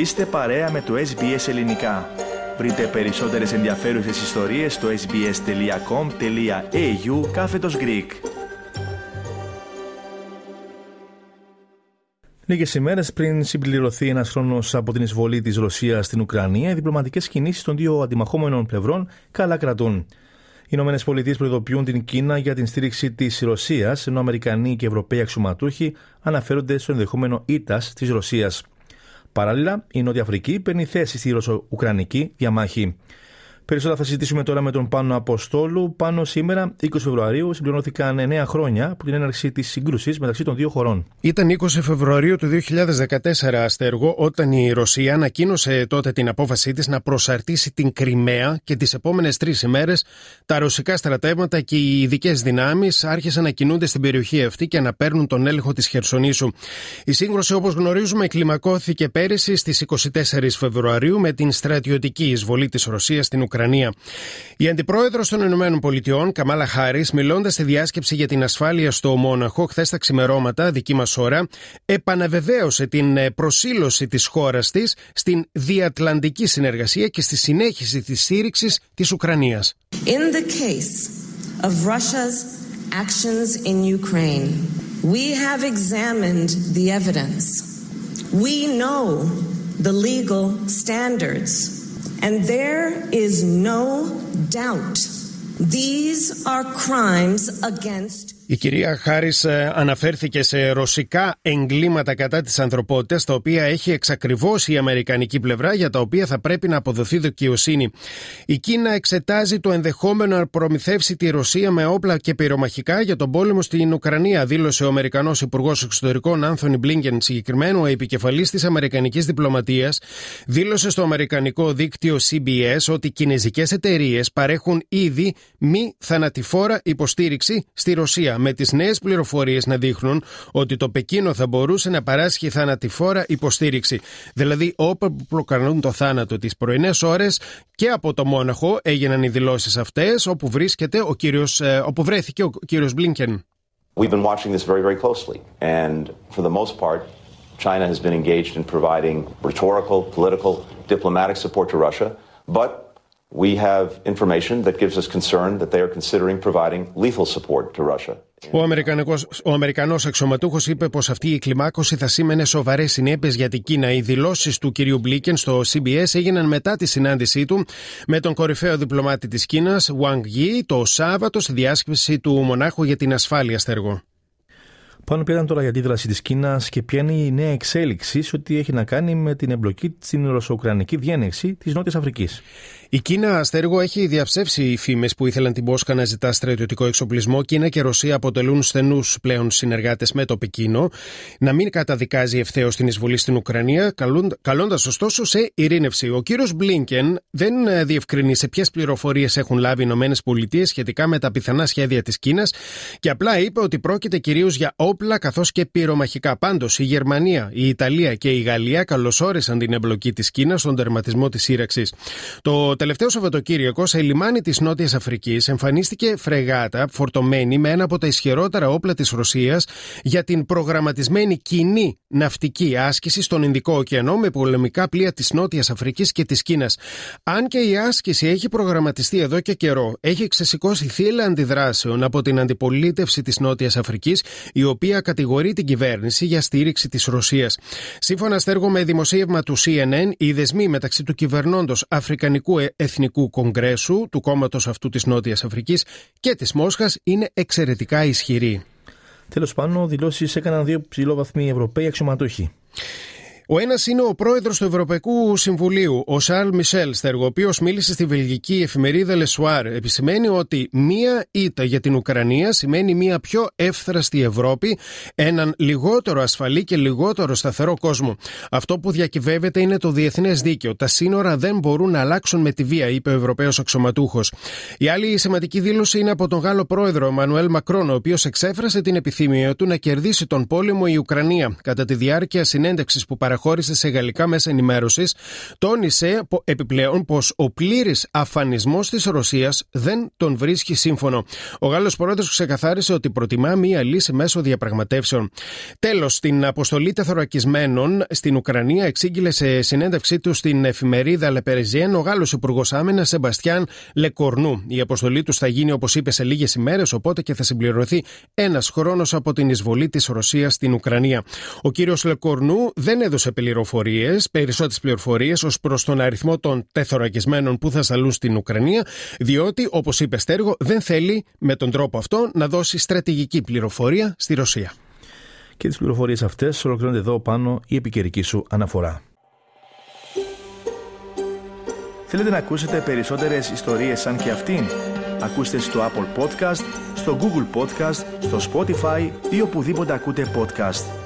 Είστε παρέα με το SBS Ελληνικά. Βρείτε περισσότερες ενδιαφέρουσες ιστορίες στο sbs.com.au κάθετος Greek. Λίγες ημέρες πριν συμπληρωθεί ένας χρόνος από την εισβολή της Ρωσίας στην Ουκρανία, οι διπλωματικές κινήσεις των δύο αντιμαχόμενων πλευρών καλά κρατούν. Οι Ηνωμένες Πολιτείες προειδοποιούν την Κίνα για την στήριξη της Ρωσίας, ενώ Αμερικανοί και Ευρωπαίοι αξιωματούχοι αναφέρονται στο ενδεχόμενο ήττας της Ρωσίας. Παράλληλα, η Νότια Αφρική παίρνει θέση στη Ρωσο-Ουκρανική διαμάχη. Περισσότερα θα συζητήσουμε τώρα με τον Πάνο Αποστόλου. Πάνω σήμερα, 20 Φεβρουαρίου, συμπληρώθηκαν 9 χρόνια από την έναρξη της σύγκρουσης μεταξύ των δύο χωρών. Ήταν 20 Φεβρουαρίου του 2014 αστέργο, όταν η Ρωσία ανακοίνωσε τότε την απόφασή της να προσαρτήσει την Κρυμαία και τις επόμενες τρεις ημέρες τα ρωσικά στρατεύματα και οι ειδικές δυνάμεις άρχισαν να κινούνται στην περιοχή αυτή και να παίρνουν τον έλεγχο της Χερσονήσου. Η σύγκρουση, όπως γνωρίζουμε, κλιμακώθηκε πέρυσι στις 24 Φεβρουαρίου με την στρατιωτική εισβολή της Ρωσίας στην Ουκρανία. Ουκρανία. Η αντιπρόεδρος των Ηνωμένων Πολιτειών, Καμάλα Χάρη, μιλώντας στη διάσκεψη για την ασφάλεια στο Μόναχο χθες τα ξημερώματα, δική μας ώρα, επαναβεβαίωσε την ε, προσήλωση της χώρας της στην διατλαντική συνεργασία και στη συνέχιση της στήριξης της Ουκρανίας. In the case of Russia's actions in Ukraine, we have examined the evidence. We know the legal standards. And there is no doubt these are crimes against Η κυρία Χάρη ε, αναφέρθηκε σε ρωσικά εγκλήματα κατά της ανθρωπότητας, τα οποία έχει εξακριβώσει η Αμερικανική πλευρά, για τα οποία θα πρέπει να αποδοθεί δικαιοσύνη. Η Κίνα εξετάζει το ενδεχόμενο να προμηθεύσει τη Ρωσία με όπλα και πυρομαχικά για τον πόλεμο στην Ουκρανία, δήλωσε ο Αμερικανός Υπουργός Εξωτερικών Άνθονι Μπλίνκεν, συγκεκριμένο ο επικεφαλής της Αμερικανικής Διπλωματίας, δήλωσε στο Αμερικανικό δίκτυο CBS ότι κινέζικες εταιρείες παρέχουν ήδη μη θανατηφόρα υποστήριξη στη Ρωσία με τις νέες πληροφορίες να δείχνουν ότι το Πεκίνο θα μπορούσε να παράσχει θανατηφόρα υποστήριξη. Δηλαδή, όπλα που προκαλούν το θάνατο τις πρωινές ώρες και από το Μόναχο έγιναν οι δηλώσεις αυτές, όπου βρίσκεται ο κύριος, όπου βρέθηκε ο κύριος Μπλίνκεν. We've been watching this very, very closely. And for the most part, China has been engaged in providing rhetorical, political, diplomatic support to Russia. But we have information that gives us concern that they are considering providing lethal support to Russia. Ο, Αμερικανικός, ο Αμερικανός αξιωματούχος είπε πως αυτή η κλιμάκωση θα σήμαινε σοβαρές συνέπειες για την Κίνα. Οι δηλώσεις του κυρίου Μπλίκεν στο CBS έγιναν μετά τη συνάντησή του με τον κορυφαίο διπλωμάτη της Κίνας, Wang Yi, το Σάββατο στη διάσκεψη του Μονάχου για την ασφάλεια στεργό. Πάνω πήραν τώρα για αντίδραση της Κίνας και ποια είναι η νέα εξέλιξη ό,τι έχει να κάνει με την εμπλοκή στην ρωσο-ουκρανική διένεξη της Νότιας Αφρικής. Η Κίνα αστέργο έχει διαψεύσει οι φήμες που ήθελαν την Πόσκα να ζητά στρατιωτικό εξοπλισμό. Κίνα και Ρωσία αποτελούν στενούς πλέον συνεργάτες με το Πεκίνο. Να μην καταδικάζει ευθέως την εισβολή στην Ουκρανία, καλώντας ωστόσο σε ειρήνευση. Ο κύριος Μπλίνκεν δεν ε, διευκρινίσε ποιες πληροφορίες έχουν λάβει οι ΗΠΑ σχετικά με τα πιθανά σχέδια της Κίνας και απλά είπε ότι πρόκειται κυρίως για όπλα καθώς και πυρομαχικά. Πάντως, η Γερμανία, η Ιταλία και η Γαλλία καλωσόρισαν την εμπλοκή της Κίνας στον τερματισμό της σύραξης. Το τελευταίο Σαββατοκύριακο, σε λιμάνι της Νότιας Αφρικής, εμφανίστηκε φρεγάτα φορτωμένη με ένα από τα ισχυρότερα όπλα της Ρωσίας για την προγραμματισμένη κοινή ναυτική άσκηση στον Ινδικό ωκεανό με πολεμικά πλοία της Νότιας Αφρικής και της Κίνας. Αν και η άσκηση έχει προγραμματιστεί εδώ και καιρό, έχει ξεσηκώσει θύλα αντιδράσεων από την αντιπολίτευση της Νότιας Αφρικής, η οποία κατηγορεί την κυβέρνηση για στήριξη της Ρωσίας. Σύμφωνα στέργο με δημοσίευμα του CNN, οι δεσμοί μεταξύ του κυβερνώντος Αφρικανικού Εθνικού Κογκρέσου, του κόμματος αυτού της Νότιας Αφρικής και της Μόσχας είναι εξαιρετικά ισχυρή. Τέλος πάνω, δηλώσεις έκαναν δύο υψηλόβαθμοι Ευρωπαίοι αξιωματούχοι. Ο ένας είναι ο πρόεδρος του Ευρωπαϊκού Συμβουλίου, ο Σαρλ Μισέλ, ο οποίος μίλησε στη βελγική εφημερίδα Le Soir. Επισημαίνει ότι μία ήττα για την Ουκρανία σημαίνει μία πιο εύθραστη Ευρώπη, έναν λιγότερο ασφαλή και λιγότερο σταθερό κόσμο. Αυτό που διακυβεύεται είναι το διεθνές δίκαιο. Τα σύνορα δεν μπορούν να αλλάξουν με τη βία, είπε ο Ευρωπαίος αξιωματούχος. Η άλλη σημαντική δήλωση είναι από τον Γάλλο πρόεδρο Μανουέλ Μακρόν, ο οποίος εξέφρασε την επιθυμία του να κερδίσει τον πόλεμο η Ουκρανία κατά τη διάρκεια συνέντευξης που παραχωρήθηκε αναχώρησε σε γαλλικά μέσα ενημέρωσης, τόνισε επιπλέον πως ο πλήρης αφανισμός της Ρωσίας δεν τον βρίσκει σύμφωνο. Ο Γάλλος πρόεδρος ξεκαθάρισε ότι προτιμά μία λύση μέσω διαπραγματεύσεων. Τέλος, στην αποστολή τεθωρακισμένων στην Ουκρανία εξήγηλε σε συνέντευξή του στην εφημερίδα Λεπεριζιέν ο Γάλλος Υπουργός Άμυνας Σεμπαστιάν Λεκορνού. Η αποστολή τους θα γίνει, όπως είπε, σε λίγες ημέρες, οπότε και θα συμπληρωθεί ένας χρόνος από την εισβολή της Ρωσίας στην Ουκρανία. Ο κύριος Λεκορνού δεν έδωσε πληροφορίες, περισσότερες πληροφορίες ως προς τον αριθμό των τεθωρακισμένων που θα σταλούν στην Ουκρανία, διότι, όπως είπε Στέργο, δεν θέλει με τον τρόπο αυτό να δώσει στρατηγική πληροφορία στη Ρωσία. Και τις πληροφορίες αυτές ολοκληρώνεται εδώ πάνω η επικαιρική σου αναφορά. Θέλετε να ακούσετε περισσότερες ιστορίες σαν και αυτήν; Ακούστε στο Apple Podcast, στο Google Podcast, στο Spotify ή οπουδήποτε ακούτε podcast.